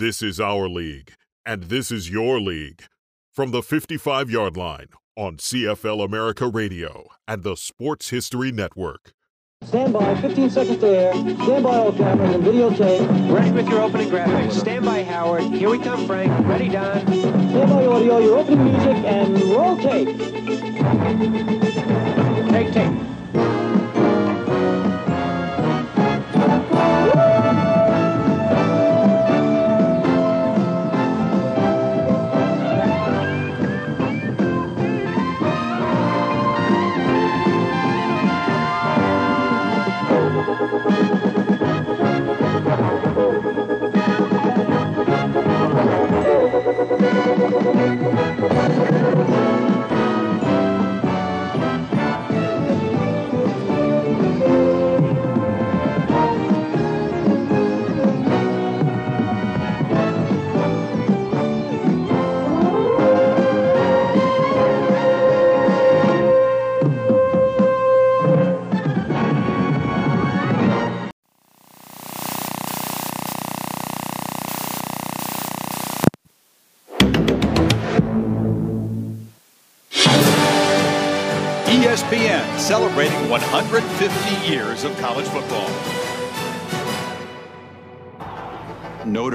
This is our league, and this is your league. From the 55 yard line on CFL America Radio and the Sports History Network. Stand by, 15 seconds to air. Stand by all cameras and videotape. Ready with your opening graphics. Stand by, Howard. Here we come, Frank. Ready, Don. Stand by audio, your opening music, and roll tape. Take tape. ESPN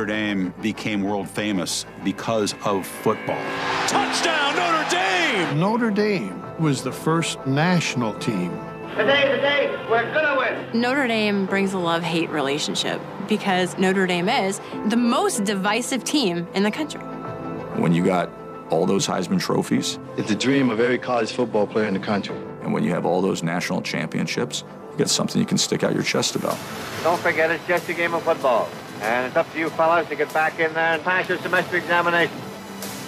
Notre Dame became world famous because of football. Touchdown, Notre Dame! Notre Dame was the first national team. Today, today, we're gonna win. Notre Dame brings a love hate relationship because Notre Dame is the most divisive team in the country. When you got all those Heisman trophies, It's the dream of every college football player in the country. and when you have all those national championships, you get something you can stick out your chest about. Don't forget, it's just a game of football. And it's up to you fellows to get back in there and pass your semester examination.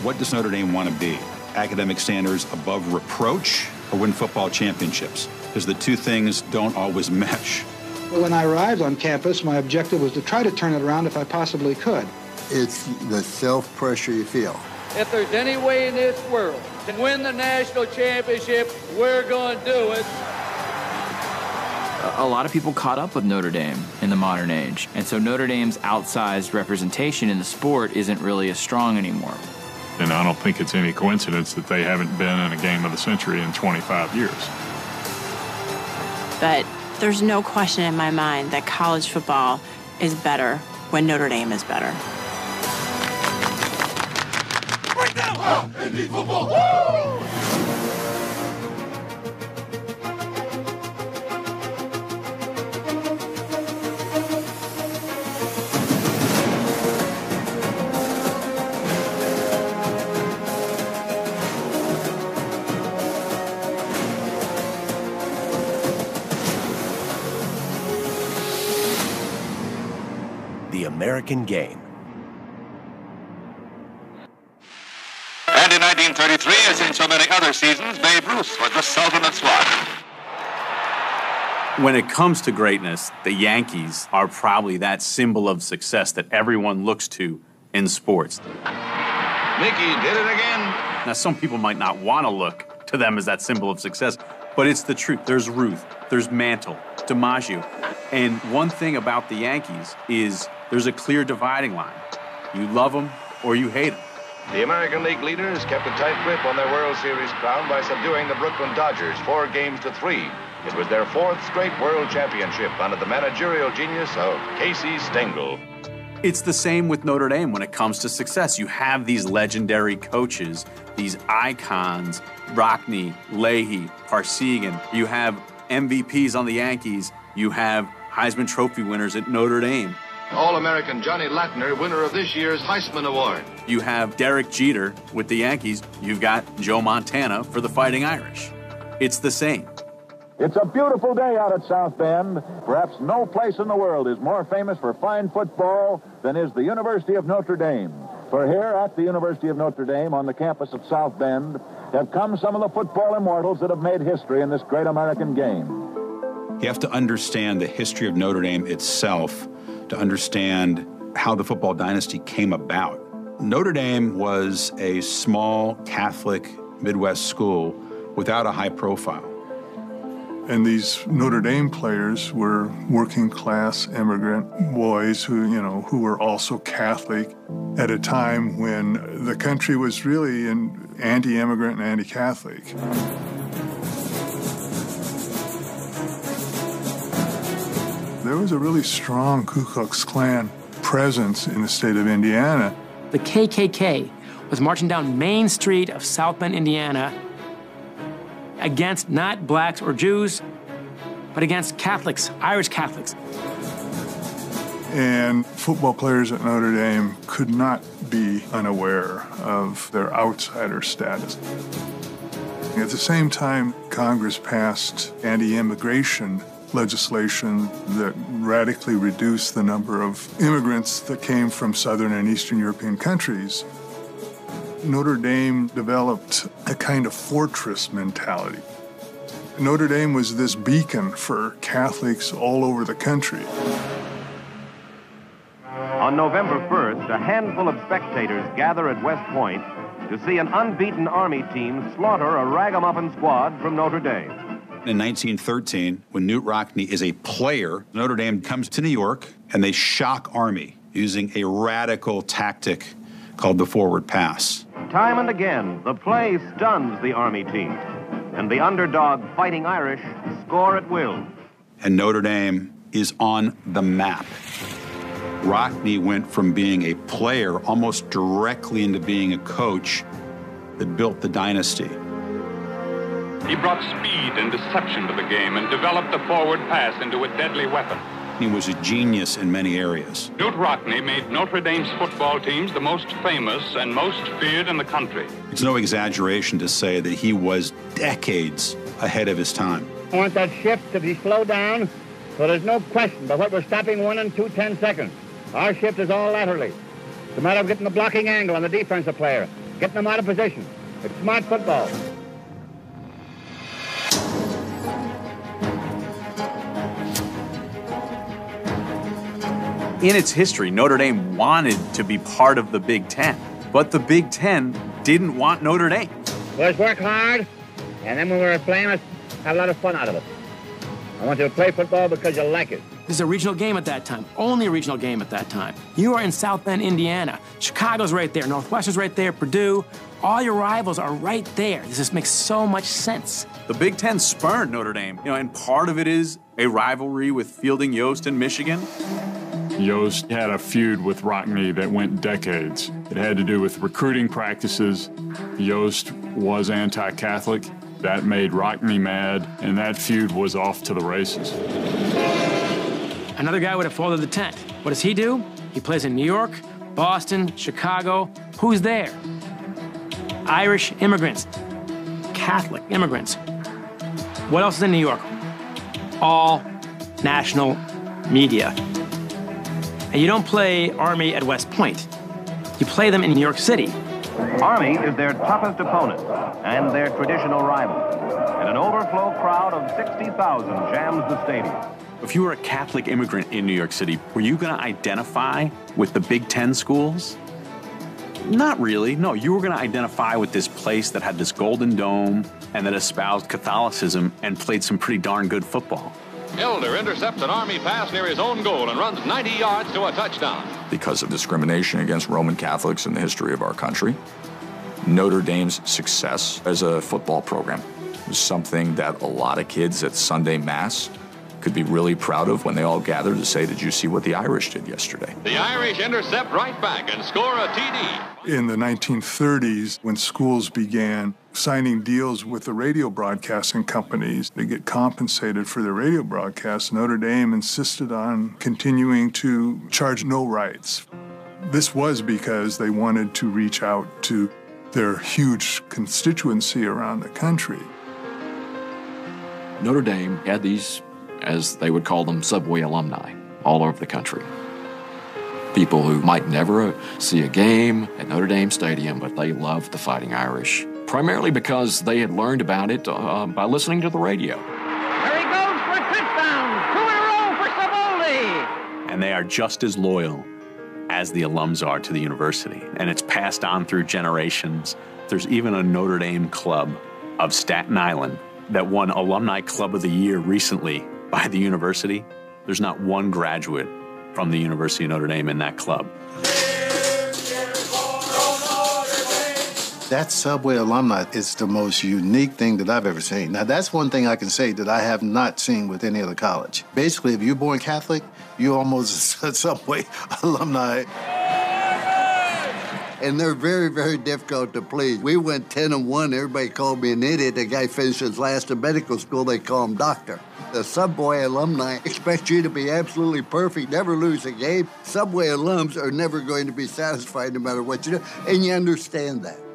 What does Notre Dame want to be? Academic standards above reproach or win football championships? Because the two things don't always mesh. When I arrived on campus, my objective was to try to turn it around if I possibly could. It's the self pressure you feel. If there's any way in this world to win the national championship, we're going to do it. A lot of people caught up with Notre Dame in the modern age. And so Notre Dame's outsized representation in the sport isn't really as strong anymore. And I don't think it's any coincidence that they haven't been in a game of the century in 25 years. But there's no question in my mind that college football is better when Notre Dame is better. Right now! Indy American Game. And in 1933, as in so many other seasons, Babe Ruth was the Sultan of Swat. When it comes to greatness, the Yankees are probably that symbol of success that everyone looks to in sports. Mickey did it again. Now, some people might not want to look to them as that symbol of success, but it's the truth. There's Ruth, there's Mantle, DiMaggio. And one thing about the Yankees is there's a clear dividing line. You love them or you hate them. The American League leaders kept a tight grip on their World Series crown by subduing the Brooklyn Dodgers four games to three. It was their fourth straight World Championship under the managerial genius of Casey Stengel. It's the same with Notre Dame when it comes to success. You have these legendary coaches, these icons, Rockne, Leahy, Parseghian. You have MVPs on the Yankees. You have Heisman Trophy winners at Notre Dame. All-American Johnny Lattner, winner of this year's Heisman Award. You have Derek Jeter with the Yankees. You've got Joe Montana for the Fighting Irish. It's the same. It's a beautiful day out at South Bend. Perhaps no place in the world is more famous for fine football than is the University of Notre Dame. For here at the University of Notre Dame on the campus of South Bend have come some of the football immortals that have made history in this great American game. You have to understand the history of Notre Dame itself to understand how the football dynasty came about. Notre Dame was a small Catholic Midwest school without a high profile. And these Notre Dame players were working class immigrant boys who, you know, who were also Catholic at a time when the country was really anti-immigrant and anti-Catholic. There was a really strong Ku Klux Klan presence in the state of Indiana. The KKK was marching down Main Street of South Bend, Indiana, against not blacks or Jews, but against Catholics, Irish Catholics. And football players at Notre Dame could not be unaware of their outsider status. At the same time, Congress passed anti immigration legislation that radically reduced the number of immigrants that came from Southern and Eastern European countries. Notre Dame developed a kind of fortress mentality. Notre Dame was this beacon for Catholics all over the country. On November 1st, a handful of spectators gather at West Point to see an unbeaten Army team slaughter a ragamuffin squad from Notre Dame. In 1913, when Knute Rockne is a player, Notre Dame comes to New York and they shock Army using a radical tactic called the forward pass. Time and again, the play stuns the Army team, and the underdog Fighting Irish score at will. And Notre Dame is on the map. Rockne went from being a player almost directly into being a coach that built the dynasty. He brought speed and deception to the game and developed the forward pass into a deadly weapon. He was a genius in many areas. Knute Rockne made Notre Dame's football teams the most famous and most feared in the country. It's no exaggeration to say that he was decades ahead of his time. I want that shift to be slowed down so there's no question but what we're stopping one and two ten seconds. Our shift is all laterally. It's a matter of getting the blocking angle on the defensive player, getting them out of position. It's smart football. In its history, Notre Dame wanted to be part of the Big Ten, but the Big Ten didn't want Notre Dame. Let's work hard, and then when we're playing, let's have a lot of fun out of it. I want you to play football because you like it. This is a regional game at that time, only a regional game at that time. You are in South Bend, Indiana. Chicago's right there, Northwestern's right there, Purdue. All your rivals are right there. This just makes so much sense. The Big Ten spurned Notre Dame, you know, and part of it is a rivalry with Fielding Yost in Michigan. Yost had a feud with Rockne that went decades. It had to do with recruiting practices. Yost was anti Catholic. That made Rockne mad, and that feud was off to the races. Another guy would have folded the tent. What does he do? He plays in New York, Boston, Chicago. Who's there? Irish immigrants, Catholic immigrants. What else is in New York? All national media. And you don't play Army at West Point. You play them in New York City. Army is their toughest opponent and their traditional rival. And an overflow crowd of 60,000 jams the stadium. If you were a Catholic immigrant in New York City, were you going to identify with the Big Ten schools? Not really. No, you were going to identify with this place that had this golden dome and that espoused Catholicism and played some pretty darn good football. Elder intercepts an Army pass near his own goal and runs 90 yards to a touchdown. Because of discrimination against Roman Catholics in the history of our country, Notre Dame's success as a football program was something that a lot of kids at Sunday Mass could be really proud of when they all gather to say, Did you see what the Irish did yesterday? The Irish intercept right back and score a TD. In the 1930s, when schools began signing deals with the radio broadcasting companies to get compensated for their radio broadcasts, Notre Dame insisted on continuing to charge no rights. This was because they wanted to reach out to their huge constituency around the country. Notre Dame had these as they would call them, subway alumni all over the country. People who might never see a game at Notre Dame Stadium, but they loved the Fighting Irish, primarily because they had learned about it uh, by listening to the radio. There he goes for a touchdown! Two in a row for Savoldi! And they are just as loyal as the alums are to the university, and it's passed on through generations. There's even a Notre Dame club of Staten Island that won Alumni Club of the Year recently by the university, there's not one graduate from the University of Notre Dame in that club. That Subway alumni is the most unique thing that I've ever seen. Now, that's one thing I can say that I have not seen with any other college. Basically, if you're born Catholic, you're almost a Subway alumni. And they're very, very difficult to please. We went 10 and 1. Everybody called me an idiot. The guy finished his last in medical school. They call him doctor. The Subway alumni expect you to be absolutely perfect, never lose a game. Subway alums are never going to be satisfied no matter what you do. And you understand that.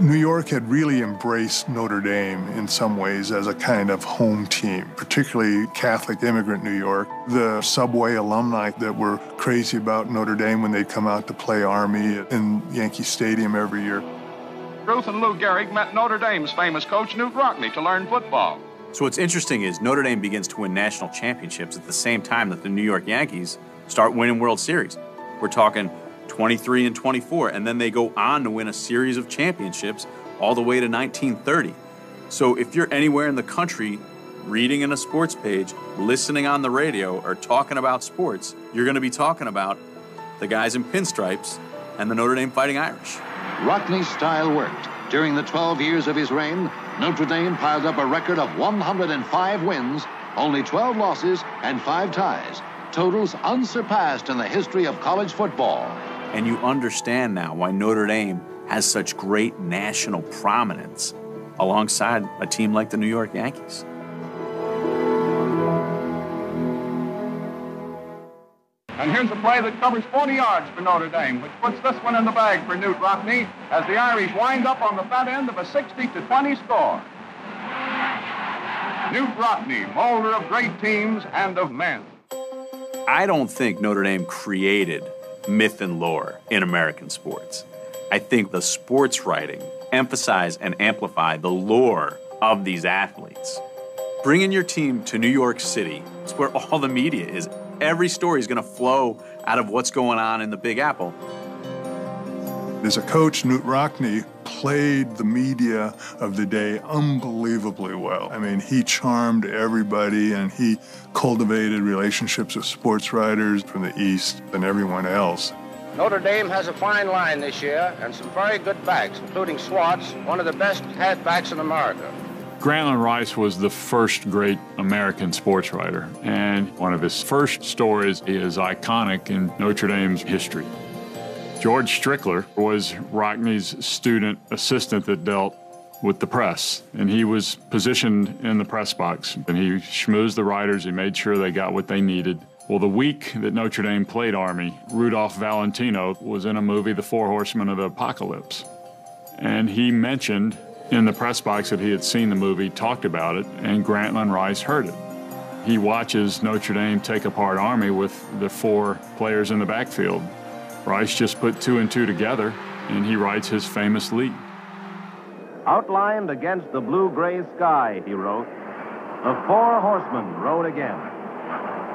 New York had really embraced Notre Dame in some ways as a kind of home team, particularly Catholic immigrant New York. The subway alumni that were crazy about Notre Dame when they'd come out to play Army in Yankee Stadium every year. Ruth and Lou Gehrig met Notre Dame's famous coach Knute Rockne to learn football. So what's interesting is Notre Dame begins to win national championships at the same time that the New York Yankees start winning World Series. We're talking 23 and 24, and then they go on to win a series of championships all the way to 1930. So if you're anywhere in the country reading in a sports page, listening on the radio, or talking about sports, you're going to be talking about the guys in pinstripes and the Notre Dame Fighting Irish. Rockne's style worked. During the 12 years of his reign, Notre Dame piled up a record of 105 wins, only 12 losses, and 5 ties. Totals unsurpassed in the history of college football and you understand now why Notre Dame has such great national prominence alongside a team like the New York Yankees. And here's a play that covers 40 yards for Notre Dame, which puts this one in the bag for Knute Rockne as the Irish wind up on the fat end of a 60 to 20 score. Knute Rockne, molder of great teams and of men. I don't think Notre Dame created myth and lore in American sports. I think the sports writing emphasize and amplify the lore of these athletes. Bringing your team to New York City is where all the media is. Every story is going to flow out of what's going on in the Big Apple. There's a coach, Knute Rockne played the media of the day unbelievably well. I mean, he charmed everybody and he cultivated relationships with sports writers from the East and everyone else. Notre Dame has a fine line this year and some very good backs, including Schwartz, one of the best halfbacks in America. Grantland Rice was the first great American sports writer, and one of his first stories is iconic in Notre Dame's history. George Strickler was Rockne's student assistant that dealt with the press, and he was positioned in the press box. And he schmoozed the writers, he made sure they got what they needed. Well, the week that Notre Dame played Army, Rudolph Valentino was in a movie, The Four Horsemen of the Apocalypse. And he mentioned in the press box that he had seen the movie, talked about it, and Grantland Rice heard it. He watches Notre Dame take apart Army with the four players in the backfield Rice just put two and two together, and he writes his famous lead. Outlined against the blue gray sky, he wrote, the four horsemen rode again.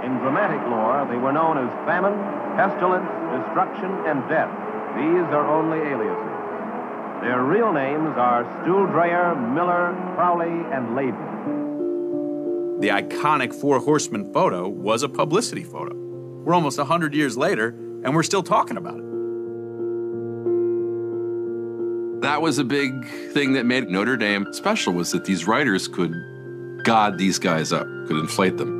In dramatic lore, they were known as famine, pestilence, destruction, and death. These are only aliases. Their real names are Stuhldreher, Miller, Crowley, and Layden. The iconic Four Horsemen photo was a publicity photo. We're almost 100 years later, and we're still talking about it. That was a big thing that made Notre Dame special was that these writers could god these guys up, could inflate them.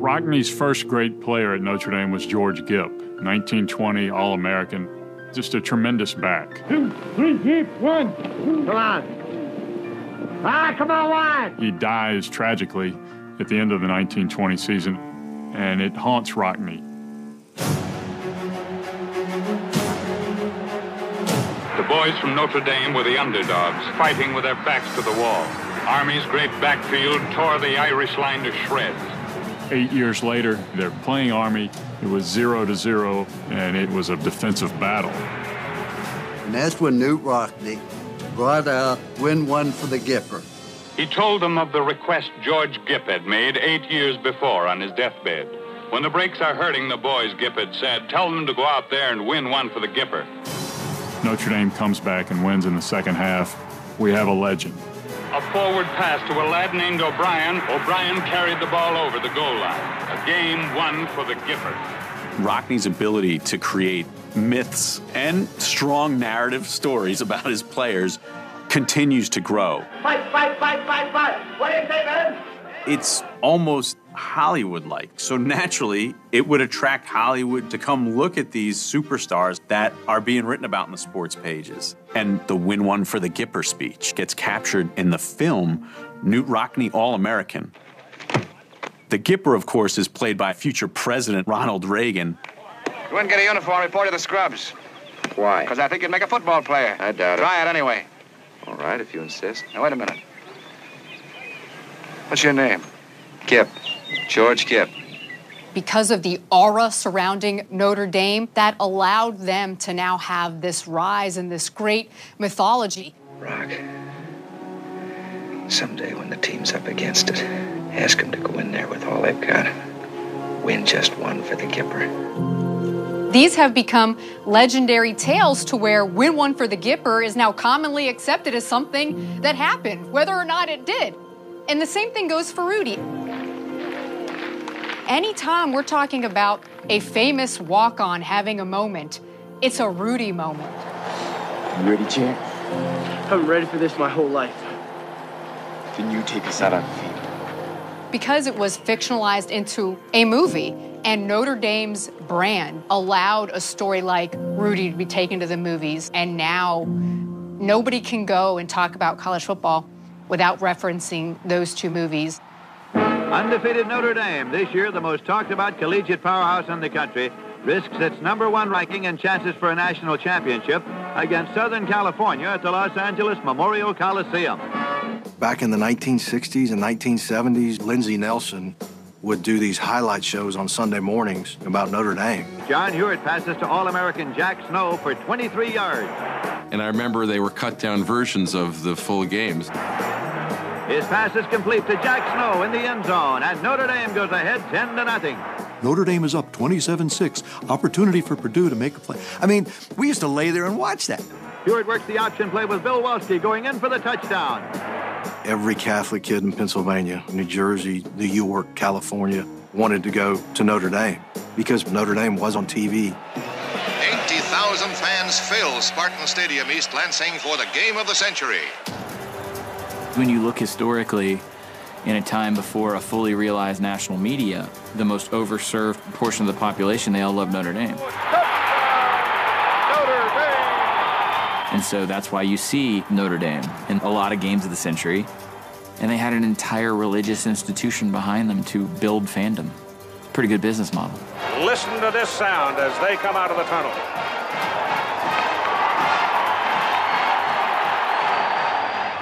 Rockne's first great player at Notre Dame was George Gipp, 1920 All American. Just a tremendous back. Two, three, deep, one. Come on. Ah, come on, one. He dies tragically at the end of the 1920 season and it haunts Rockne. The boys from Notre Dame were the underdogs, fighting with their backs to the wall. Army's great backfield tore the Irish line to shreds. Eight years later, they're playing Army. It was zero to zero, and it was a defensive battle. And that's when Knute Rockne brought out win one for the Gipper. He told them of the request George Gipp had made eight years before on his deathbed. When the breaks are hurting the boys, Gipp had said, tell them to go out there and win one for the Gipper. Notre Dame comes back and wins in the second half, we have a legend. A forward pass to a lad named O'Brien. O'Brien carried the ball over the goal line. A game won for the Gipper. Rockne's ability to create myths and strong narrative stories about his players continues to grow. Fight, fight, fight, fight, fight. What do you say, man? It's almost Hollywood like. So naturally, it would attract Hollywood to come look at these superstars that are being written about in the sports pages. And the win one for the Gipper speech gets captured in the film Knute Rockne All American. The Gipper, of course, is played by future President Ronald Reagan. You wouldn't get a uniform, report to the scrubs. Why? Because I think you'd make a football player. I doubt it. Try it anyway. All right, if you insist. Now, wait a minute. What's your name? Gipp. George Gipp. because of the aura surrounding Notre Dame that allowed them to now have this rise and this great mythology. Rock. Someday when the team's up against it, ask them to go in there with all they've got. Win just one for the Gipper. These have become legendary tales to where win one for the Gipper is now commonly accepted as something that happened, whether or not it did. And the same thing goes for Rudy. Anytime we're talking about a famous walk on having a moment, it's a Rudy moment. You ready, champ? I'm ready for this my whole life. Then you take us out on the field. because it was fictionalized into a movie and Notre Dame's brand allowed a story like Rudy to be taken to the movies and now nobody can go and talk about college football without referencing those two movies. Undefeated Notre Dame, this year the most talked about collegiate powerhouse in the country, risks its number one ranking and chances for a national championship against Southern California at the Los Angeles Memorial Coliseum. Back in the 1960s and 1970s, Lindsey Nelson would do these highlight shows on Sunday mornings about Notre Dame. John Huarte passes to All-American Jack Snow for 23 yards. And I remember they were cut down versions of the full games. His pass is complete to Jack Snow in the end zone, and Notre Dame goes ahead 10 to nothing. Notre Dame is up 27 6. Opportunity for Purdue to make a play. I mean, we used to lay there and watch that. Huarte works the option play with Bill Wolski going in for the touchdown. Every Catholic kid in Pennsylvania, New Jersey, New York, California wanted to go to Notre Dame because Notre Dame was on TV. 80,000 fans fill Spartan Stadium East Lansing for the game of the century. When you look historically, in a time before a fully realized national media, the most overserved portion of the population, they all love Notre Dame. And so that's why you see Notre Dame in a lot of games of the century. And they had an entire religious institution behind them to build fandom. Pretty good business model. Listen to this sound as they come out of the tunnel.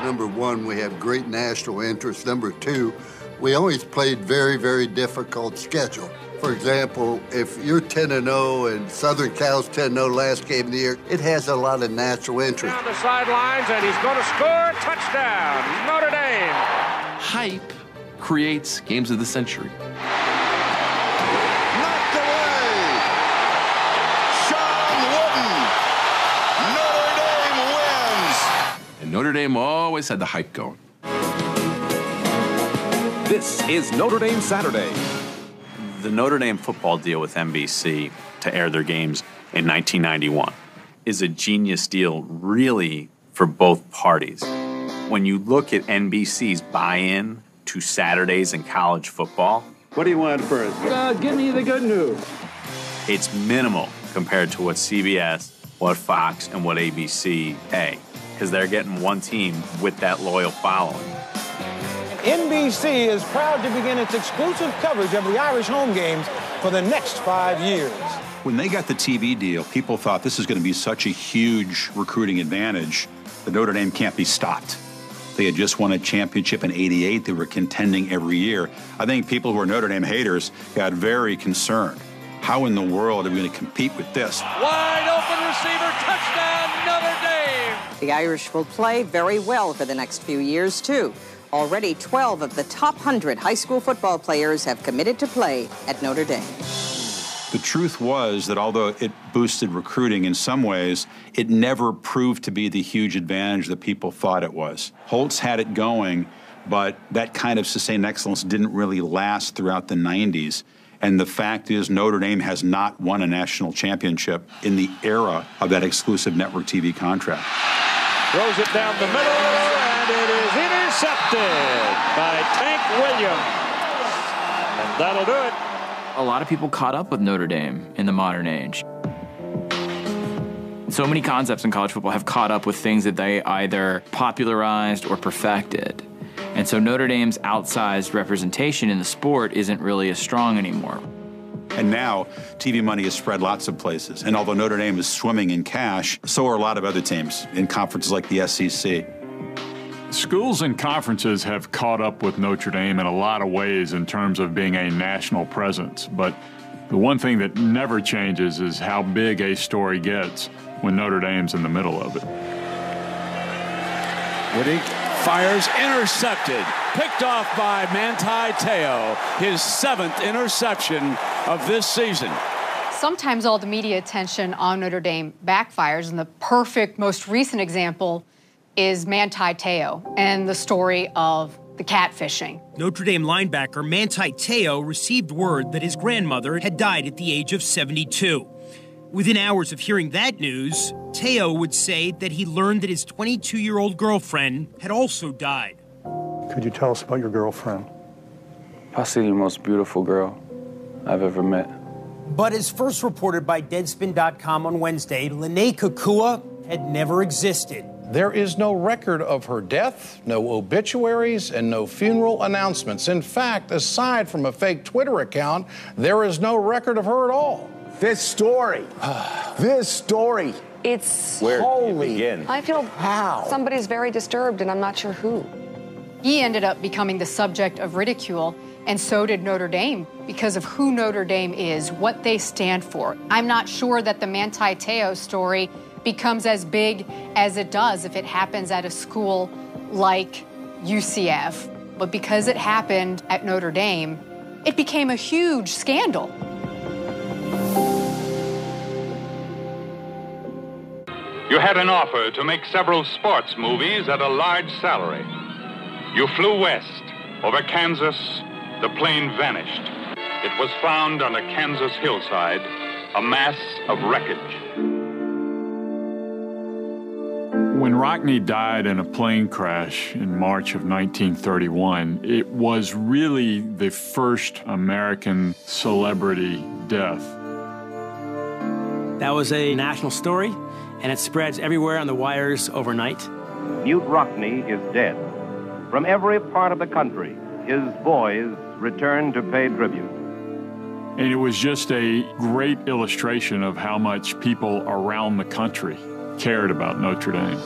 Number one, we have great national interest. Number two, we always played very, very difficult schedule. For example, if you're 10 and 0 and Southern Cal's 10 0 last game of the year, it has a lot of natural interest. Down the sidelines, and he's going to score. Touchdown, Notre Dame. Hype creates games of the century. Knocked away. Shawn Wooden. Notre Dame wins. And Notre Dame always had the hype going. This is Notre Dame Saturday. The Notre Dame football deal with NBC to air their games in 1991 is a genius deal, really, for both parties. When you look at NBC's buy in to Saturdays in college football, What do you want first? Uh, give me the good news. it's minimal compared to what CBS, what Fox, and what ABC pay because they're getting one team with that loyal following. NBC is proud to begin its exclusive coverage of the Irish home games for the next five years. When they got the TV deal, people thought this is going to be such a huge recruiting advantage that Notre Dame can't be stopped. They had just won a championship in 88. They were contending every year. I think people who are Notre Dame haters got very concerned. How in the world are we going to compete with this? Wide open receiver, touchdown, Notre Dame. The Irish will play very well for the next few years, too. Already 12 of the top 100 high school football players have committed to play at Notre Dame. The truth was that although it boosted recruiting in some ways, it never proved to be the huge advantage that people thought it was. Holtz had it going, but that kind of sustained excellence didn't really last throughout the 90s. And the fact is, Notre Dame has not won a national championship in the era of that exclusive network TV contract. Throws it down the middle, and it is intercepted by Tank Williams. And that'll do it. A lot of people caught up with Notre Dame in the modern age. So many concepts in college football have caught up with things that they either popularized or perfected. And so Notre Dame's outsized representation in the sport isn't really as strong anymore. And now TV money is spread lots of places. And although Notre Dame is swimming in cash, so are a lot of other teams in conferences like the SEC. Schools and conferences have caught up with Notre Dame in a lot of ways in terms of being a national presence. But the one thing that never changes is how big a story gets when Notre Dame's in the middle of it. Woody fires intercepted, picked off by Manti Te'o, his seventh interception of this season. Sometimes all the media attention on Notre Dame backfires, and the perfect, most recent example is Manti Te'o and the story of the catfishing. Notre Dame linebacker Manti Te'o received word that his grandmother had died at the age of 72. Within hours of hearing that news, Te'o would say that he learned that his 22 year old girlfriend had also died. Could you tell us about your girlfriend? Possibly the most beautiful girl I've ever met. But as first reported by Deadspin.com on Wednesday, Lennay Kekua had never existed. There is no record of her death, no obituaries, and no funeral announcements. In fact, aside from a fake Twitter account, there is no record of her at all. This story, this story. It's Where holy. begin? I feel How? somebody's very disturbed, and I'm not sure who. He ended up becoming the subject of ridicule, and so did Notre Dame because of who Notre Dame is, what they stand for. I'm not sure that the Manti Te'o story becomes as big as it does if it happens at a school like UCF. But because it happened at Notre Dame, it became a huge scandal. You had an offer to make several sports movies at a large salary. You flew west over Kansas. The plane vanished. It was found on a Kansas hillside, a mass of wreckage. When Rockne died in a plane crash in March of 1931, it was really the first American celebrity death. That was a national story, and it spreads everywhere on the wires overnight. Knute Rockne is dead. From every part of the country, his boys return to pay tribute. And it was just a great illustration of how much people around the country cared about Notre Dame.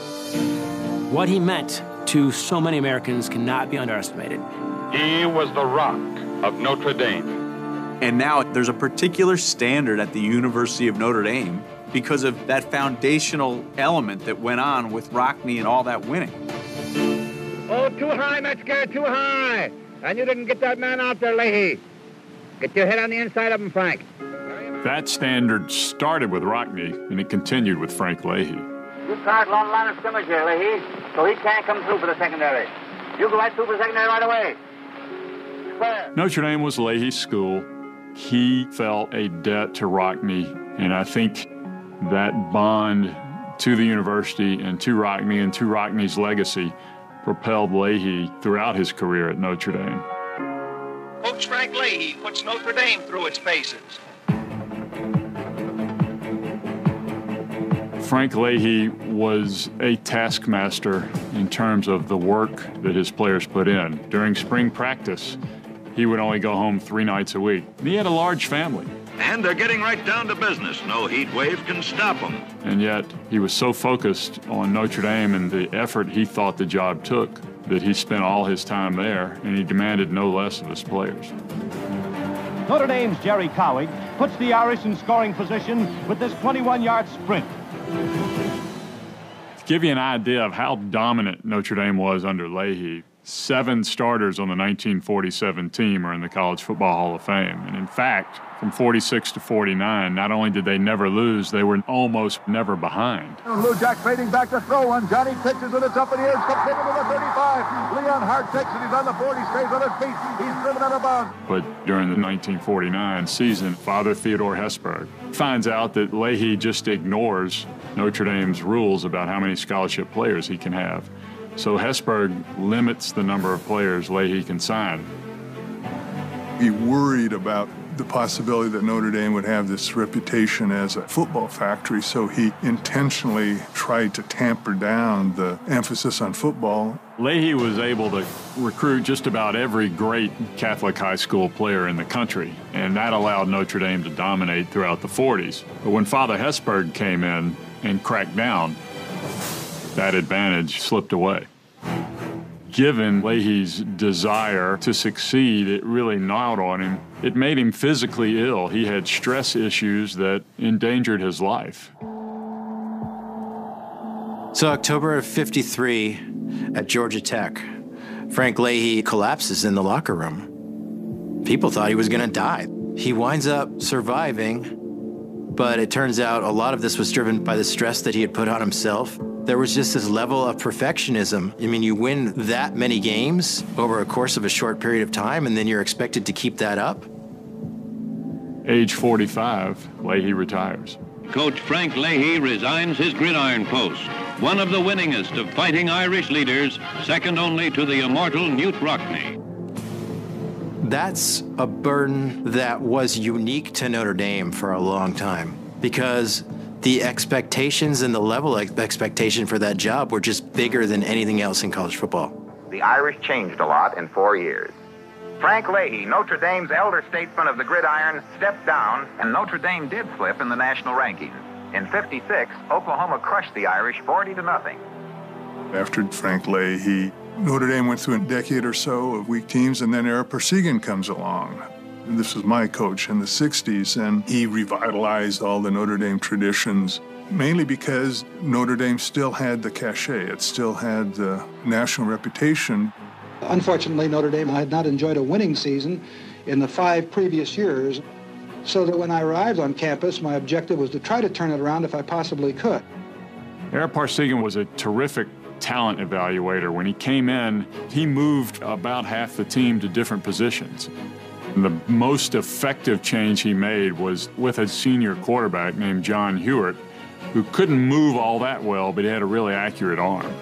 What he meant to so many Americans cannot be underestimated. He was the rock of Notre Dame. And now there's a particular standard at the University of Notre Dame because of that foundational element that went on with Rockne and all that winning. Oh, too high, Metzger, too high. And you didn't get that man out there, Leahy. Get your head on the inside of him, Frank. That standard started with Rockne and it continued with Frank Leahy. You start long line of scrimmage here, Leahy, so he can't come through for the secondary. You go right through for the secondary right away. Square. Notre Dame was Leahy's school. He felt a debt to Rockne, and I think that bond to the university and to Rockne and to Rockne's legacy propelled Leahy throughout his career at Notre Dame. Coach Frank Leahy puts Notre Dame through its paces. Frank Leahy was a taskmaster in terms of the work that his players put in. During spring practice, he would only go home three nights a week. He had a large family. And they're getting right down to business. No heat wave can stop them. And yet, he was so focused on Notre Dame and the effort he thought the job took that he spent all his time there, and he demanded no less of his players. Notre Dame's Jerry Cowhig puts the Irish in scoring position with this 21 yard sprint. To give you an idea of how dominant Notre Dame was under Leahy, seven starters on the 1947 team are in the College Football Hall of Fame. And in fact, from 46 to 49, not only did they never lose, they were almost never behind. Oh, Lujack fading back to throw one. Johnny pitches and it's up in the air. It's completed to the 35. Leon Hart takes it. He's on the 40. Stays on his feet. He's driven out of bounds. But during the 1949 season, Father Theodore Hesburgh finds out that Leahy just ignores Notre Dame's rules about how many scholarship players he can have. So Hesburgh limits the number of players Leahy can sign. He worried about the possibility that Notre Dame would have this reputation as a football factory, so he intentionally tried to tamper down the emphasis on football. Leahy was able to recruit just about every great Catholic high school player in the country, and that allowed Notre Dame to dominate throughout the 40s. But when Father Hesburgh came in and cracked down, that advantage slipped away. Given Leahy's desire to succeed, it really gnawed on him. It made him physically ill. He had stress issues that endangered his life. So, October of 53 at Georgia Tech, Frank Leahy collapses in the locker room. People thought he was going to die. He winds up surviving, but it turns out a lot of this was driven by the stress that he had put on himself there was just this level of perfectionism. I mean, you win that many games over a course of a short period of time, and then you're expected to keep that up. Age 45, Leahy retires. Coach Frank Leahy resigns his gridiron post, one of the winningest of fighting Irish leaders, second only to the immortal Knute Rockne. That's a burden that was unique to Notre Dame for a long time because the expectations and the level of expectation for that job were just bigger than anything else in college football. The Irish changed a lot in four years. Frank Leahy, Notre Dame's elder statesman of the gridiron, stepped down, and Notre Dame did slip in the national rankings. In 56, Oklahoma crushed the Irish 40 to nothing. After Frank Leahy, Notre Dame went through a decade or so of weak teams, and then Ara Parseghian comes along. This was my coach in the 60s, and he revitalized all the Notre Dame traditions, mainly because Notre Dame still had the cachet, it still had the national reputation. Unfortunately, Notre Dame had not enjoyed a winning season in the five previous years, so that when I arrived on campus, my objective was to try to turn it around if I possibly could. Ara Parseghian was a terrific talent evaluator. When he came in, he moved about half the team to different positions. The most effective change he made was with a senior quarterback named John Huarte, who couldn't move all that well, but he had a really accurate arm.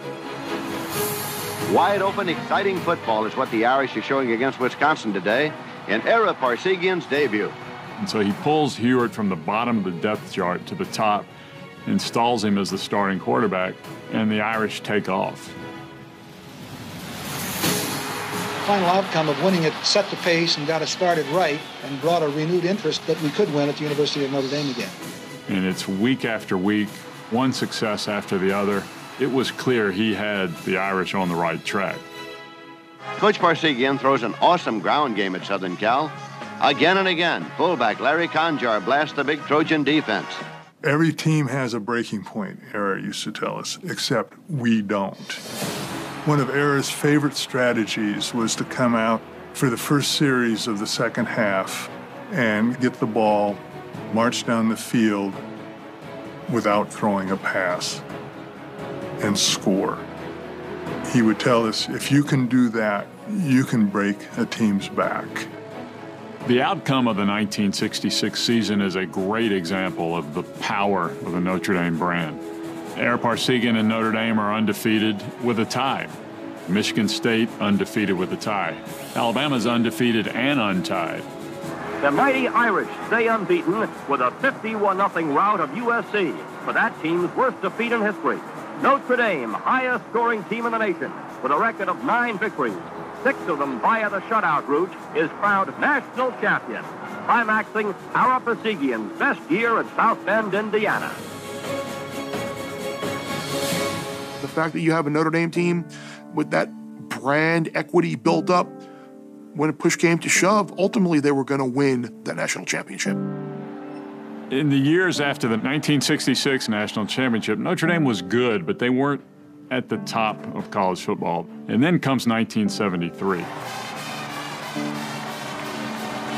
Wide open, exciting football is what the Irish are showing against Wisconsin today in Ara Parseghian's debut. And so he pulls Hewitt from the bottom of the depth chart to the top, installs him as the starting quarterback, and the Irish take off final outcome of winning it set the pace and got us started right and brought a renewed interest that we could win at the University of Notre Dame again. And it's week after week, one success after the other. It was clear he had the Irish on the right track. Coach Parseghian throws an awesome ground game at Southern Cal. Again and again, fullback Larry Conjar blasts the big Trojan defense. Every team has a breaking point, Ara used to tell us, except we don't. One of Ara's favorite strategies was to come out for the first series of the second half and get the ball, march down the field without throwing a pass, and score. He would tell us if you can do that, you can break a team's back. The outcome of the 1966 season is a great example of the power of the Notre Dame brand. Ara Parseghian and Notre Dame are undefeated with a tie. Michigan State undefeated with a tie. Alabama's undefeated and untied. The mighty Irish stay unbeaten with a 51-0 rout of USC for that team's worst defeat in history. Notre Dame, highest scoring team in the nation, with a record of nine victories, six of them via the shutout route, is crowned national champion, climaxing Ara Parseghian's best year at South Bend, Indiana. The fact that you have a Notre Dame team with that brand equity built up, when a push came to shove, ultimately they were going to win that national championship. In the years after the 1966 national championship, Notre Dame was good, but they weren't at the top of college football. And then comes 1973.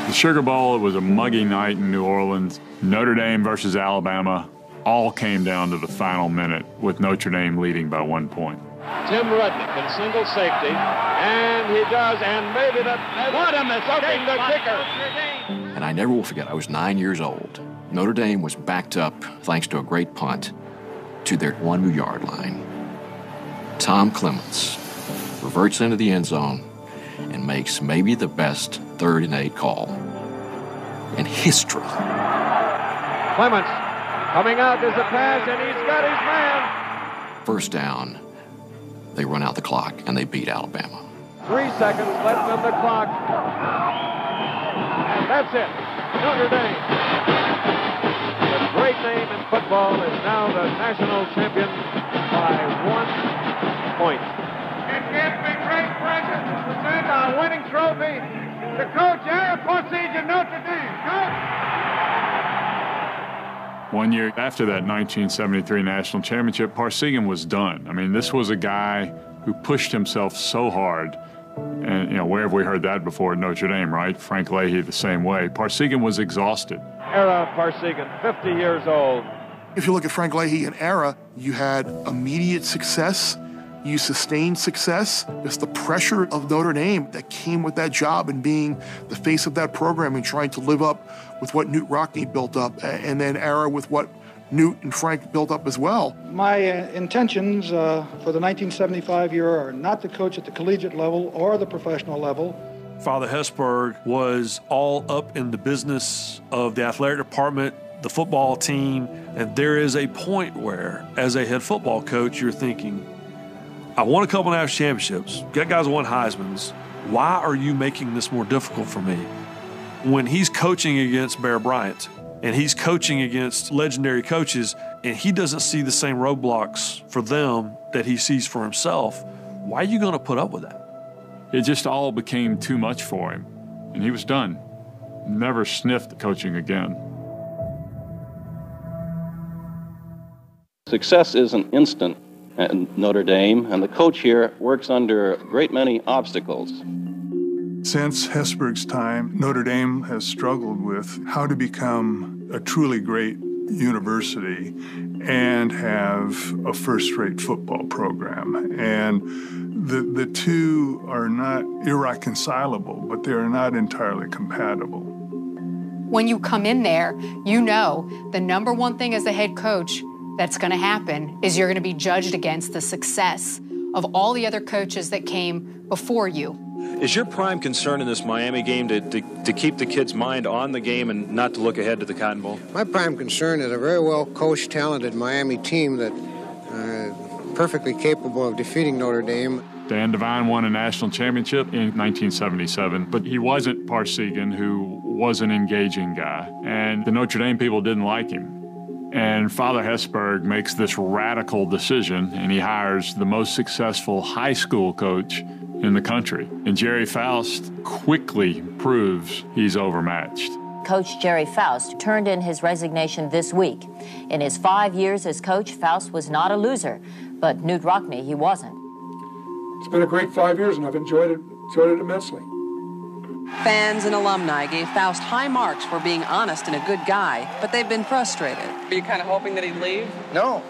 The Sugar Bowl, it was a muggy night in New Orleans. Notre Dame versus Alabama all came down to the final minute with Notre Dame leading by one point. Tim Rudnick in single safety, and he does, and maybe the what a mistake the kicker. And I never will forget, I was nine years old. Notre Dame was backed up, thanks to a great punt, to their one yard line. Tom Clements reverts into the end zone and makes maybe the best third and eight call in history. Clements coming out, there's a pass, and he's got his man. First down, they run out the clock and they beat Alabama. Three seconds left on the clock. And that's it. Notre Dame. The great name in football is now the national champion by one point. It gives me great pleasure to present our winning trophy to Coach Ara Parseghian of Notre Dame. Coach. One year after that 1973 national championship, Parseghian was done. I mean, this was a guy who pushed himself so hard. And, you know, where have we heard that before at Notre Dame, right? Frank Leahy the same way. Parseghian was exhausted. Ara Parseghian, 50 years old. If you look at Frank Leahy and Ara, you had immediate success. You sustained success. It's the pressure of Notre Dame that came with that job and being the face of that program and trying to live up with what Knute Rockne built up, and then Ara with what Knute and Frank built up as well. My uh, intentions uh, for the 1975 year are not to coach at the collegiate level or the professional level. Father Hesburgh was all up in the business of the athletic department, the football team, and there is a point where, as a head football coach, you're thinking, I won a couple of national championships, got guys who won Heisman's. Why are you making this more difficult for me? When he's coaching against Bear Bryant and he's coaching against legendary coaches and he doesn't see the same roadblocks for them that he sees for himself, why are you going to put up with that? It just all became too much for him, and he was done. Never sniffed coaching again. Success isn't instant at Notre Dame, and the coach here works under a great many obstacles. Since Hesburgh's time, Notre Dame has struggled with how to become a truly great university and have a first-rate football program. And the, the two are not irreconcilable, but they are not entirely compatible. When you come in there, you know the number one thing as a head coach that's going to happen is you're going to be judged against the success of all the other coaches that came before you. Is your prime concern in this Miami game to, to, to, keep the kid's mind on the game and not to look ahead to the Cotton Bowl? My prime concern is a very well coached, talented Miami team that uh, perfectly capable of defeating Notre Dame. Dan Devine won a national championship in 1977, but he wasn't Parseghian, who was an engaging guy, and the Notre Dame people didn't like him. And Father Hesburgh makes this radical decision, and he hires the most successful high school coach in the country. And Gerry Faust quickly proves he's overmatched. Coach Gerry Faust turned in his resignation this week. In his five years as coach, Faust was not a loser, but Knute Rockne, he wasn't. It's been a great five years, and I've enjoyed it, enjoyed it immensely. Fans and alumni gave Faust high marks for being honest and a good guy, but they've been frustrated. Were you kind of hoping that he'd leave? No.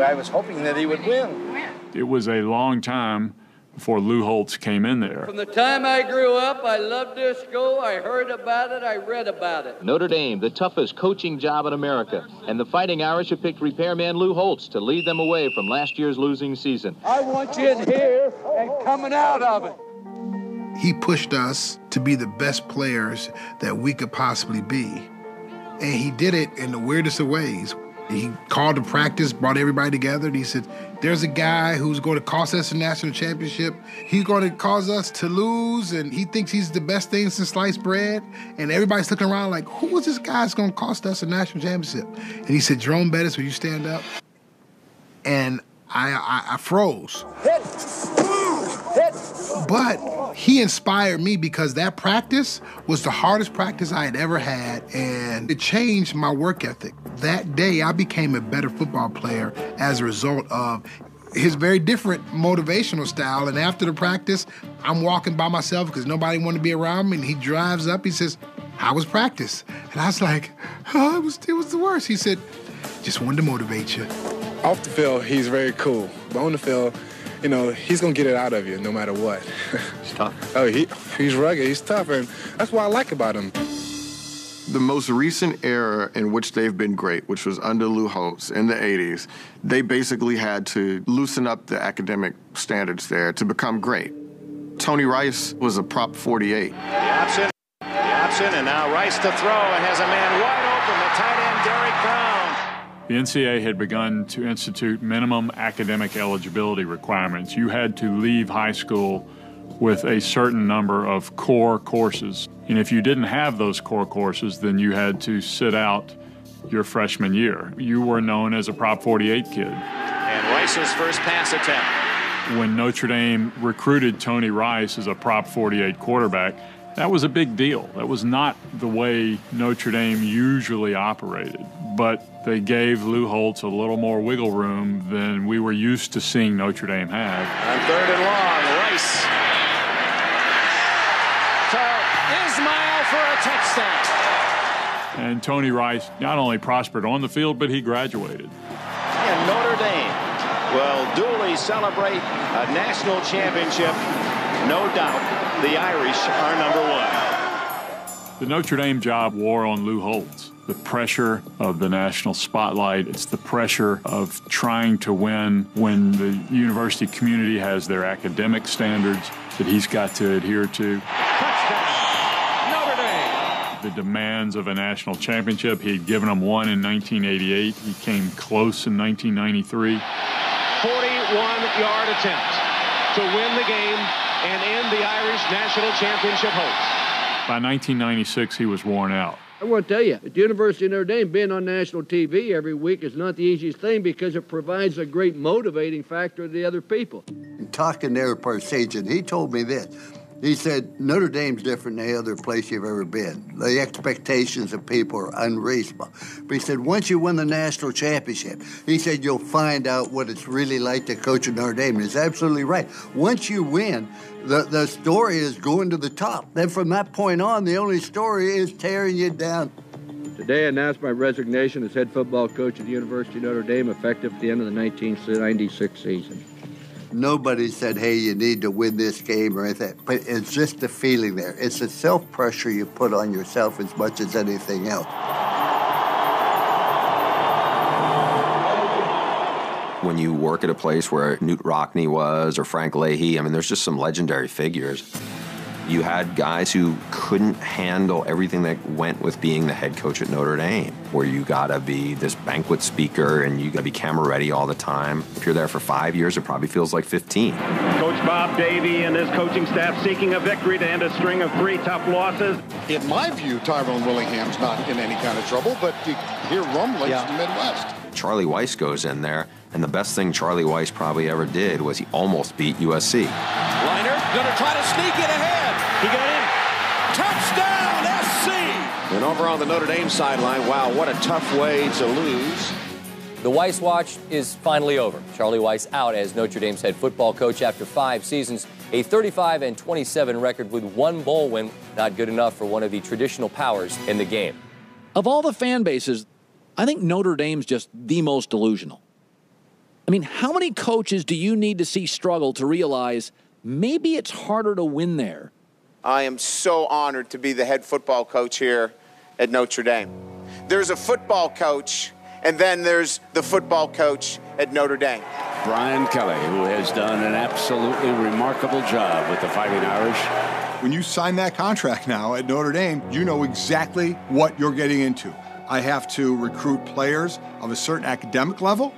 I was hoping that he would win. It was a long time before Lou Holtz came in there. From the time I grew up, I loved this school. I heard about it. I read about it. Notre Dame, the toughest coaching job in America. And the Fighting Irish have picked repairman Lou Holtz to lead them away from last year's losing season. I want you in here and coming out of it. He pushed us to be the best players that we could possibly be. And he did it in the weirdest of ways. He called a practice, brought everybody together, and he said, There's a guy who's going to cost us a national championship. He's going to cause us to lose, and he thinks he's the best thing since sliced bread. And everybody's looking around like, Who is this guy that's going to cost us a national championship? And he said, Jerome Bettis, will you stand up? And I, I, I froze. Hit! Hit! But he inspired me because that practice was the hardest practice I had ever had, and it changed my work ethic. That day, I became a better football player as a result of his very different motivational style. And after the practice, I'm walking by myself because nobody wanted to be around me. And he drives up. He says, "How was practice?" And I was like, "Oh, it was it was the worst." He said, "Just wanted to motivate you." Off the field, he's very cool, but on the field, you know, he's gonna get it out of you no matter what. He's tough. oh, he he's rugged. He's tough, and that's what I like about him. The most recent era in which they've been great, which was under Lou Holtz in the 80s, they basically had to loosen up the academic standards there to become great. Tony Rice was a prop 48. The option, the option, and now Rice to throw and has a man wide open, the tight end, Derek Brown. The NCAA had begun to institute minimum academic eligibility requirements. You had to leave high school with a certain number of core courses. And if you didn't have those core courses, then you had to sit out your freshman year. You were known as a Prop 48 kid. And Rice's first pass attempt. When Notre Dame recruited Tony Rice as a Prop 48 quarterback, that was a big deal. That was not the way Notre Dame usually operated. But they gave Lou Holtz a little more wiggle room than we were used to seeing Notre Dame have. On third and long, Rice So Ismail for a touchdown. And Tony Rice not only prospered on the field, but he graduated. And Notre Dame will duly celebrate a national championship. No doubt the Irish are number one. The Notre Dame job wore on Lou Holtz. The pressure of the national spotlight, it's the pressure of trying to win when the university community has their academic standards that he's got to adhere to. Touchdown, Notre Dame. The demands of a national championship. He had given them one in 1988. He came close in 1993. 41 yard attempt to win the game and end the Irish national championship hopes. By 1996, he was worn out. I want to tell you, at the University of Notre Dame, being on national TV every week is not the easiest thing because it provides a great motivating factor to the other people. And Talking to Ara Parseghian, he told me this. He said, Notre Dame's different than any other place you've ever been. The expectations of people are unreasonable. But he said, once you win the national championship, he said, you'll find out what it's really like to coach at Notre Dame. And he's absolutely right. Once you win, the, the story is going to the top. Then from that point on, the only story is tearing you down. Today, I announced my resignation as head football coach at the University of Notre Dame effective at the end of the 1996 season. Nobody said, hey, you need to win this game or anything. But it's just the feeling there. It's the self pressure you put on yourself as much as anything else. When you work at a place where Knute Rockne was or Frank Leahy, I mean, there's just some legendary figures. You had guys who couldn't handle everything that went with being the head coach at Notre Dame, where you gotta be this banquet speaker and you gotta be camera ready all the time. If you're there for five years, it probably feels like 15. Coach Bob Davie and his coaching staff seeking a victory to end a string of three tough losses. In my view, Tyrone Willingham's not in any kind of trouble, but you hear rumblings yeah. in the Midwest. Charlie Weis goes in there, and the best thing Charlie Weis probably ever did was he almost beat USC. Leinart gonna try to sneak it ahead. He got in. Touchdown, SC! And over on the Notre Dame sideline, wow, what a tough way to lose. The Weis watch is finally over. Charlie Weis out as Notre Dame's head football coach after five seasons. A 35 and 27 record with one bowl win, not good enough for one of the traditional powers in the game. Of all the fan bases, I think Notre Dame's just the most delusional. I mean, how many coaches do you need to see struggle to realize maybe it's harder to win there I am so honored to be the head football coach here at Notre Dame. There's a football coach, and then there's the football coach at Notre Dame. Brian Kelly, who has done an absolutely remarkable job with the Fighting Irish. When you sign that contract now at Notre Dame, you know exactly what you're getting into. I have to recruit players of a certain academic level,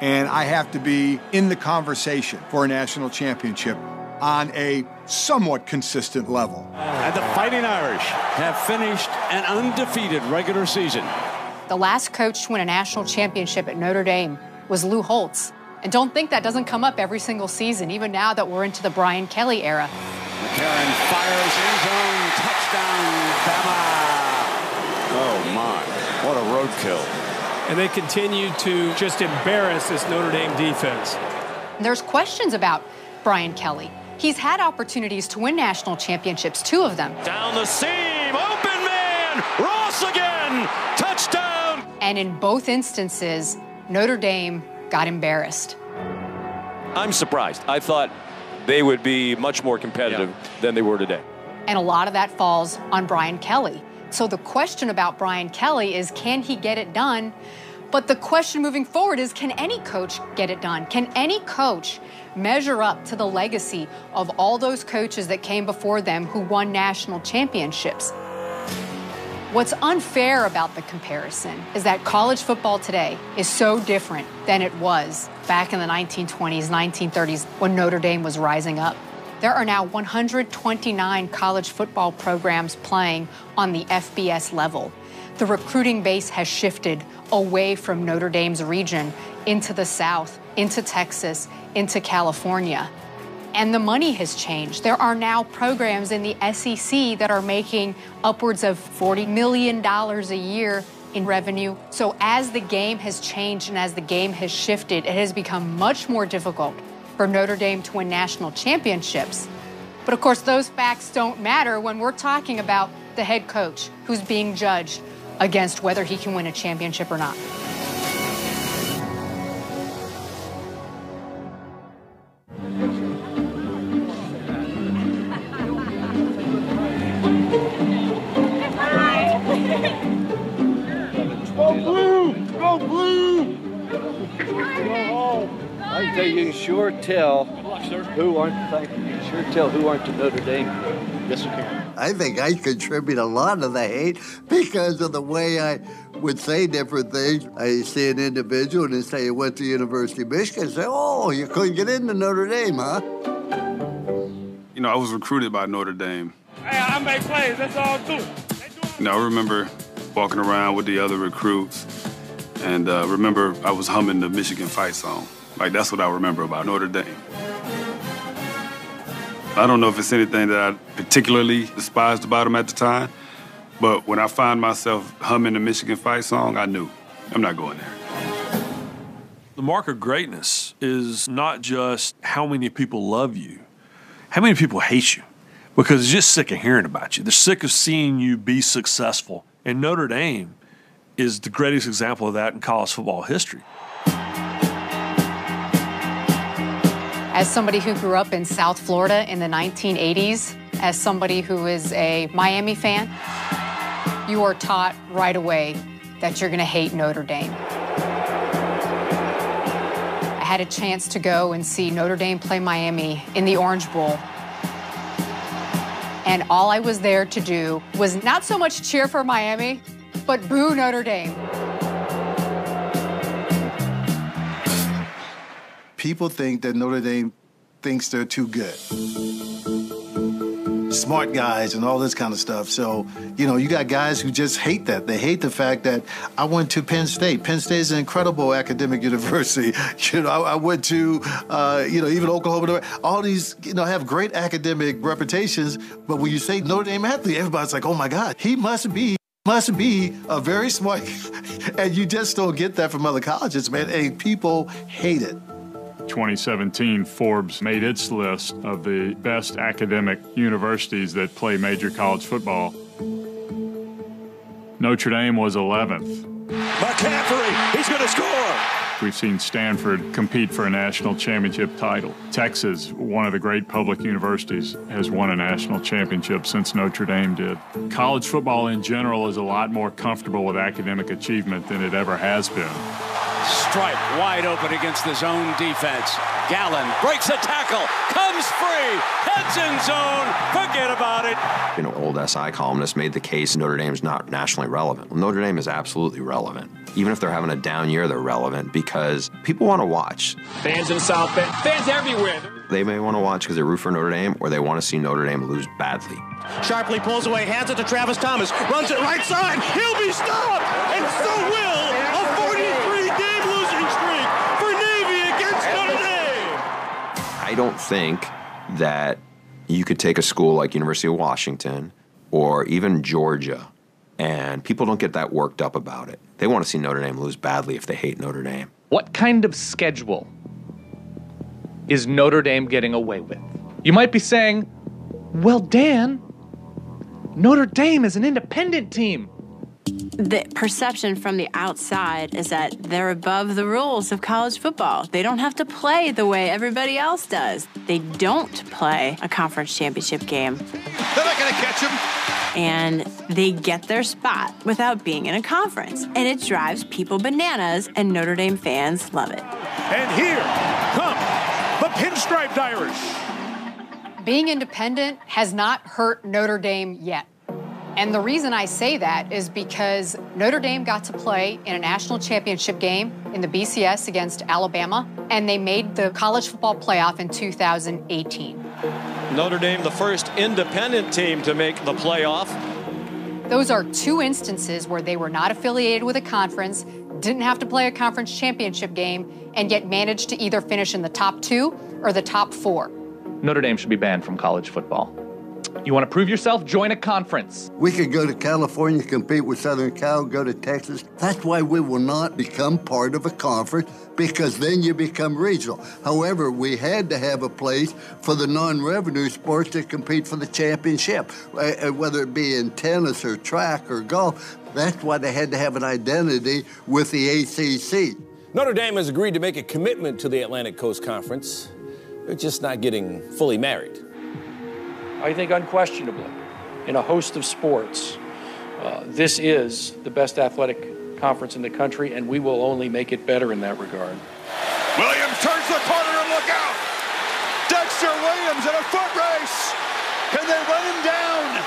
and I have to be in the conversation for a national championship on a somewhat consistent level. And the Fighting Irish have finished an undefeated regular season. The last coach to win a national championship at Notre Dame was Lou Holtz. And don't think that doesn't come up every single season, even now that we're into the Brian Kelly era. McCarron fires in zone, touchdown, Bama. Oh my, what a roadkill. And they continue to just embarrass this Notre Dame defense. There's questions about Brian Kelly. He's had opportunities to win national championships, two of them. Down the seam, open man, Ross again, touchdown. And in both instances, Notre Dame got embarrassed. I'm surprised. I thought they would be much more competitive than they were today. And a lot of that falls on Brian Kelly. So the question about Brian Kelly is can he get it done? But the question moving forward is can any coach get it done? Can any coach measure up to the legacy of all those coaches that came before them who won national championships? What's unfair about the comparison is that college football today is so different than it was back in the 1920s, 1930s when Notre Dame was rising up. There are now 129 college football programs playing on the FBS level. The recruiting base has shifted away from Notre Dame's region into the South, into Texas, into California. And the money has changed. There are now programs in the SEC that are making upwards of $40 million a year in revenue. So, as the game has changed and as the game has shifted, it has become much more difficult for Notre Dame to win national championships. But of course, those facts don't matter when we're talking about the head coach who's being judged against whether he can win a championship or not. Can tell you, you sure tell who aren't. Thank you. You can sure tell who aren't to Notre Dame. Yes, you can. I think I contribute a lot of the hate because of the way I would say different things. I see an individual and they say he went to University of Michigan and say, oh, you couldn't get into Notre Dame, huh? You know, I was recruited by Notre Dame. Hey, I make plays. That's all I do. You know, I remember walking around with the other recruits and uh, remember I was humming the Michigan fight song. Like, that's what I remember about Notre Dame. I don't know if it's anything that I particularly despised about him at the time, but when I find myself humming the Michigan fight song, I knew I'm not going there. The mark of greatness is not just how many people love you, how many people hate you, because they're just sick of hearing about you. They're sick of seeing you be successful. And Notre Dame is the greatest example of that in college football history. As somebody who grew up in South Florida in the 1980s, as somebody who is a Miami fan, you are taught right away that you're going to hate Notre Dame. I had a chance to go and see Notre Dame play Miami in the Orange Bowl. And all I was there to do was not so much cheer for Miami, but boo Notre Dame. People think that Notre Dame thinks they're too good. Smart guys and all this kind of stuff. So, you know, you got guys who just hate that. They hate the fact that I went to Penn State. Penn State is an incredible academic university. You know, I, I went to, uh, you know, even Oklahoma. All these, you know, have great academic reputations. But when you say Notre Dame athlete, everybody's like, oh my God, he must be must be a very smart and you just don't get that from other colleges man and people hate it 2017, Forbes made its list of the best academic universities that play major college football. Notre Dame was 11th. McCaffrey, he's going to score. We've seen Stanford compete for a national championship title. Texas, one of the great public universities, has won a national championship since Notre Dame did. College football in general is a lot more comfortable with academic achievement than it ever has been. Stripe wide open against the zone defense. Gallen breaks a tackle, comes free, heads in zone. Forget about it. You know, old SI columnists made the case Notre Dame's not nationally relevant. Well, Notre Dame is absolutely relevant. Even if they're having a down year, they're relevant because people want to watch. Fans in South Bend, fans everywhere. They may want to watch because they root for Notre Dame or they want to see Notre Dame lose badly. Sharpley pulls away, hands it to Travis Thomas, runs it right side. He'll be stopped, and so will a 43 game losing streak for Navy against Notre Dame. I don't think that you could take a school like University of Washington or even Georgia and people don't get that worked up about it. They want to see Notre Dame lose badly if they hate Notre Dame. What kind of schedule is Notre Dame getting away with? You might be saying, well, Dan, Notre Dame is an independent team. The perception from the outside is that they're above the rules of college football. They don't have to play the way everybody else does. They don't play a conference championship game. They're not going to catch him. And they get their spot without being in a conference. And it drives people bananas, and Notre Dame fans love it. And here come the pinstriped Irish. Being independent has not hurt Notre Dame yet. And the reason I say that is because Notre Dame got to play in a national championship game in the BCS against Alabama, and they made the college football playoff in 2018. Notre Dame, the first independent team to make the playoff. Those are two instances where they were not affiliated with a conference, didn't have to play a conference championship game, and yet managed to either finish in the top two or the top four. Notre Dame should be banned from college football. You want to prove yourself? Join a conference. We could go to California, compete with Southern Cal, go to Texas. That's why we will not become part of a conference because then you become regional. However, we had to have a place for the non revenue sports to compete for the championship, uh, whether it be in tennis or track or golf. That's why they had to have an identity with the ACC. Notre Dame has agreed to make a commitment to the Atlantic Coast Conference. They're just not getting fully married. I think unquestionably, in a host of sports, uh, this is the best athletic conference in the country, and we will only make it better in that regard. Williams turns the corner and look out. Dexter Williams in a foot race. Can they run him down?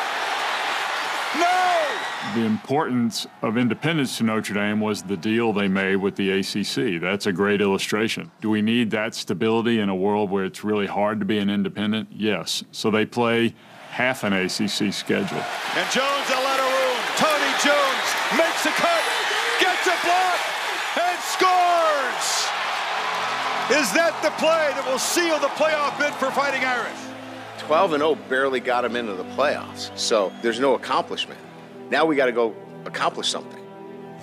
No! The importance of independence to Notre Dame was the deal they made with the ACC. That's a great illustration. Do we need that stability in a world where it's really hard to be an independent? Yes. So they play half an ACC schedule. And Jones a letter room. Tony Jones makes a cut, gets a block, and scores! Is that the play that will seal the playoff bid for Fighting Irish? 12 and 0 barely got him into the playoffs, so there's no accomplishment. Now we got to go accomplish something.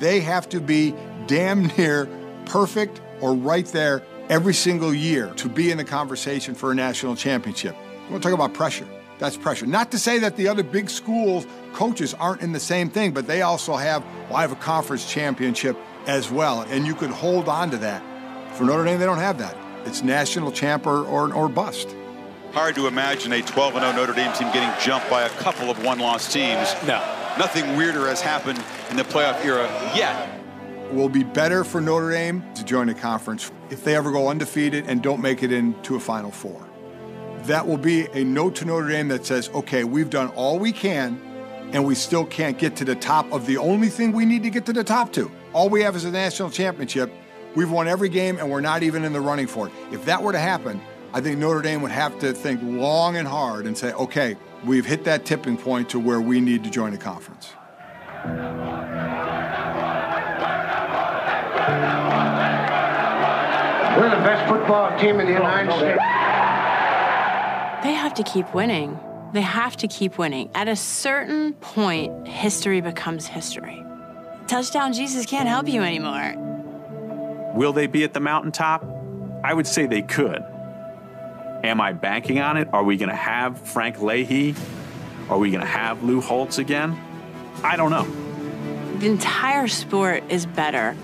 They have to be damn near perfect or right there every single year to be in the conversation for a national championship. We're talk about pressure. That's pressure. Not to say that the other big schools coaches aren't in the same thing, but they also have, well, I have a conference championship as well, and you could hold on to that. For Notre Dame, they don't have that. It's national champ or, or, or bust. Hard to imagine a 12 0 Notre Dame team getting jumped by a couple of one loss teams. No. Nothing weirder has happened in the playoff era yet. Will be better for Notre Dame to join a conference if they ever go undefeated and don't make it into a Final Four. That will be a note to Notre Dame that says, okay, we've done all we can, and we still can't get to the top of the only thing we need to get to the top to. All we have is a national championship. We've won every game, and we're not even in the running for it. If that were to happen, I think Notre Dame would have to think long and hard and say, okay, we've hit that tipping point to where we need to join a conference. We're the best football team in the United oh, States. They have to keep winning. They have to keep winning. At a certain point, history becomes history. Touchdown Jesus can't help you anymore. Will they be at the mountaintop? I would say they could. Am I banking on it? Are we going to have Frank Leahy? Are we going to have Lou Holtz again? I don't know. The entire sport is better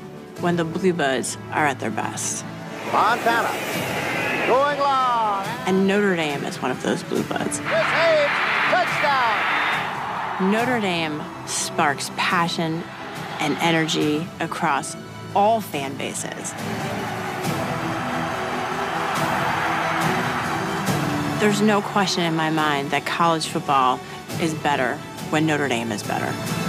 when the Bluebirds are at their best. Montana going long. And Notre Dame is one of those Bluebirds. Kris Haines, touchdown. Notre Dame sparks passion and energy across all fan bases. There's no question in my mind that college football is better when Notre Dame is better.